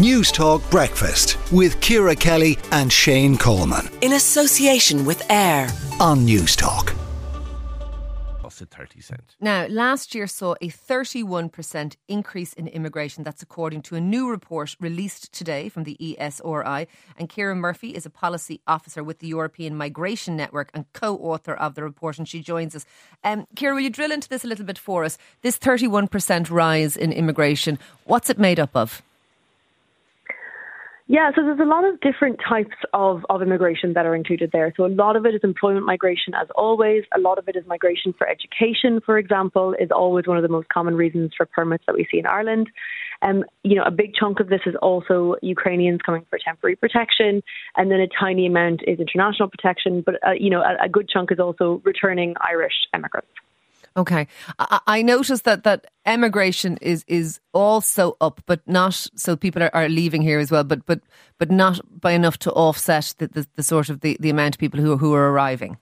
Newstalk Breakfast with Ciara Kelly and Shane Coleman. In association with AIR on Newstalk. Plus a 30 cent. Now, last year saw a 31% increase in immigration. That's according to a new report released today from the ESRI. And Keire Murphy is a policy officer with the European Migration Network and co author of the report. And she joins us. Um, Keire, will you drill into this a little bit for us? This 31% rise in immigration, what's it made up of? Yeah, so there's a lot of different types of, of immigration that are included there. So a lot of it is employment migration, as always. A lot of it is migration for education, for example, is always one of the most common reasons for permits that we see in Ireland. Um, you know, a big chunk of this is also Ukrainians coming for temporary protection, and then a tiny amount is international protection. But uh, you know, a, a good chunk is also returning Irish immigrants. Okay, I, I noticed that that emigration is is also up, but not so people are, are leaving here as well, but but but not by enough to offset the, the, the sort of the, the amount of people who who are arriving.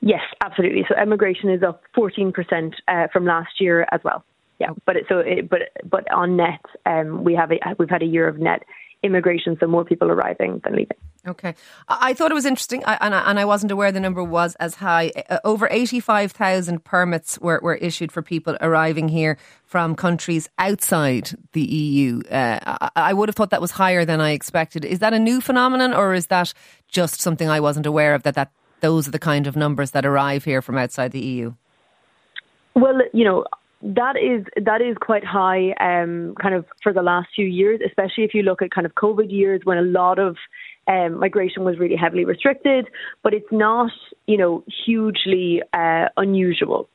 Yes, absolutely. So emigration is up fourteen percent uh, from last year as well. Yeah, but it, so it, but but on net, um, we have a, we've had a year of net immigration, so more people arriving than leaving. Okay. I thought it was interesting, and I, wasn't aware the number was as high. Uh, over 85,000 permits were, were issued for people arriving here from countries outside the EU. Uh, I would have thought that was higher than I expected. Is that a new phenomenon, or is that just something I wasn't aware of, that, that those are the kind of numbers that arrive here from outside the EU? Well, you know, that is that is quite high, um, kind of for the last few years, especially if you look at kind of COVID years when a lot of um, migration was really heavily restricted. But it's not, you know, hugely uh, unusual.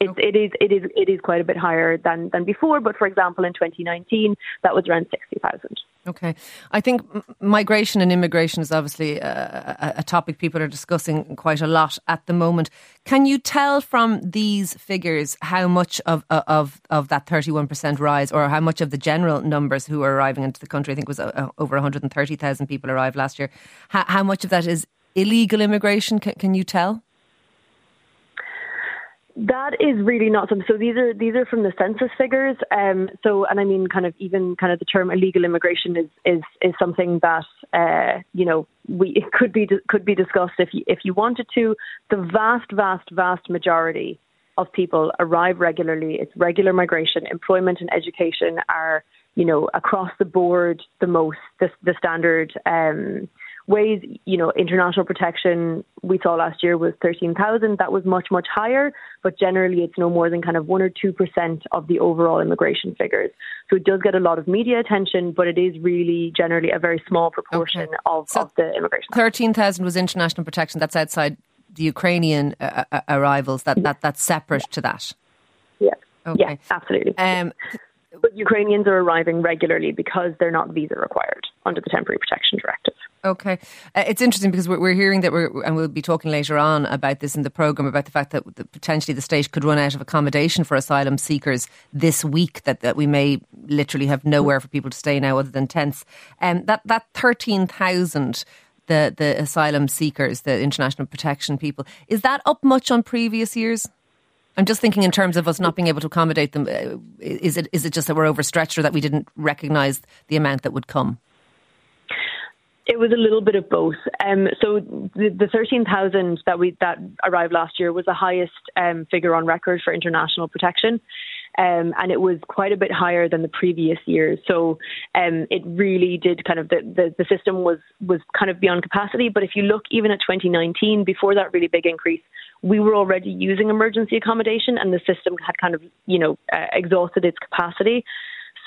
It, okay. it is it is it is quite a bit higher than than before. But for example, in 2019, that was around 60,000. Okay. I think migration and immigration is obviously a, a, topic people are discussing quite a lot at the moment. Can you tell from these figures how much of of of that 31% rise or how much of the general numbers who are arriving into the country, I think was uh, over 130,000 people arrived last year, how, how much of that is illegal immigration? Can, can you tell? That is really not something. So these are these are from the census figures. Um, so and I mean, kind of even kind of the term illegal immigration is is is something that uh, you know we it could be could be discussed if you if you wanted to. The vast vast vast majority of people arrive regularly. It's regular migration. Employment and education are you know across the board the most the the standard. Um, ways, you know, international protection we saw last year was 13,000. That was much, much higher, but generally it's no more than kind of 1 or 2% of the overall immigration figures. So it does get a lot of media attention, but it is really generally a very small proportion okay. of, so of the immigration. 13,000 was international protection. That's outside the Ukrainian uh, uh arrivals. That, that That's separate yeah. to that. Yeah. Okay. Yeah, absolutely. Um, but Ukrainians are arriving regularly because they're not visa required under the Temporary Protection Directive. Okay, uh, it's interesting because we're, we're, hearing that we're, and we'll be talking later on about this in the program about the fact that the, potentially the state could run out of accommodation for asylum seekers this week. That, that we may literally have nowhere for people to stay now other than tents. And um, that that thirteen thousand. The, the asylum seekers, the international protection people, is that up much on previous years? I'm just thinking in terms of us not being able to accommodate them. Uh, is it is it just that we're overstretched or that we didn't recognise the amount that would come? It was a little bit of both. Um, so the, the 13,000 that we that arrived last year was the highest um, figure on record for international protection. Um, and it was quite a bit higher than the previous years. So um, it really did kind of the, the, the system was was kind of beyond capacity. But if you look even at 2019, before that really big increase, we were already using emergency accommodation, and the system had kind of you know uh, exhausted its capacity.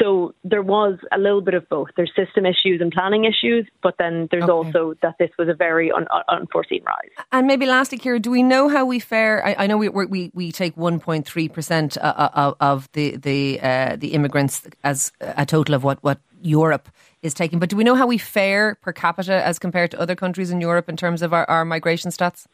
So there was a little bit of both. There's system issues and planning issues, but then there's okay. also that this was a very un- unforeseen rise. And maybe lastly, Keire, do we know how we fare? I, I know we we we take 1.3 percent uh, uh, of the the uh, the immigrants as a total of what what Europe is taking, but do we know how we fare per capita as compared to other countries in Europe in terms of our, our migration stats?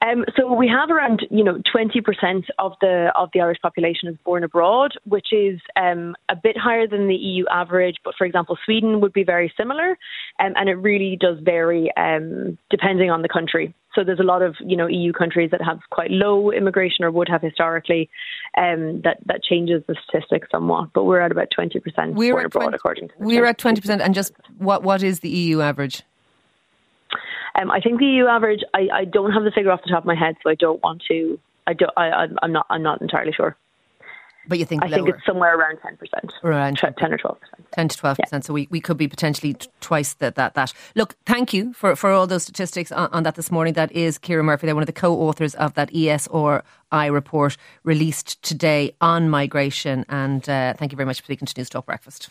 Um, so we have around, you know, 20% of the of the Irish population is born abroad, which is um, a bit higher than the EU average. But for example, Sweden would be very similar, um, and it really does vary um, depending on the country. So there's a lot of, you know, EU countries that have quite low immigration or would have historically. Um, that that changes the statistics somewhat, but we're at about 20% we're born abroad, 20, according to. We're at 20%, and just what what is the EU average? Um, I think the EU average. I, I don't have the figure off the top of my head, so I don't want to. I don't. I, I'm not. I'm not entirely sure. But you think I lower. think it's somewhere around ten percent, around ten or twelve percent, ten to twelve yeah. percent. So we, we could be potentially twice that that that. Look, thank you for, for all those statistics on, on that this morning. That is Keire Murphy. They're one of the co-authors of that ESRI report released today on migration. And uh, thank you very much for speaking to Newstalk Breakfast.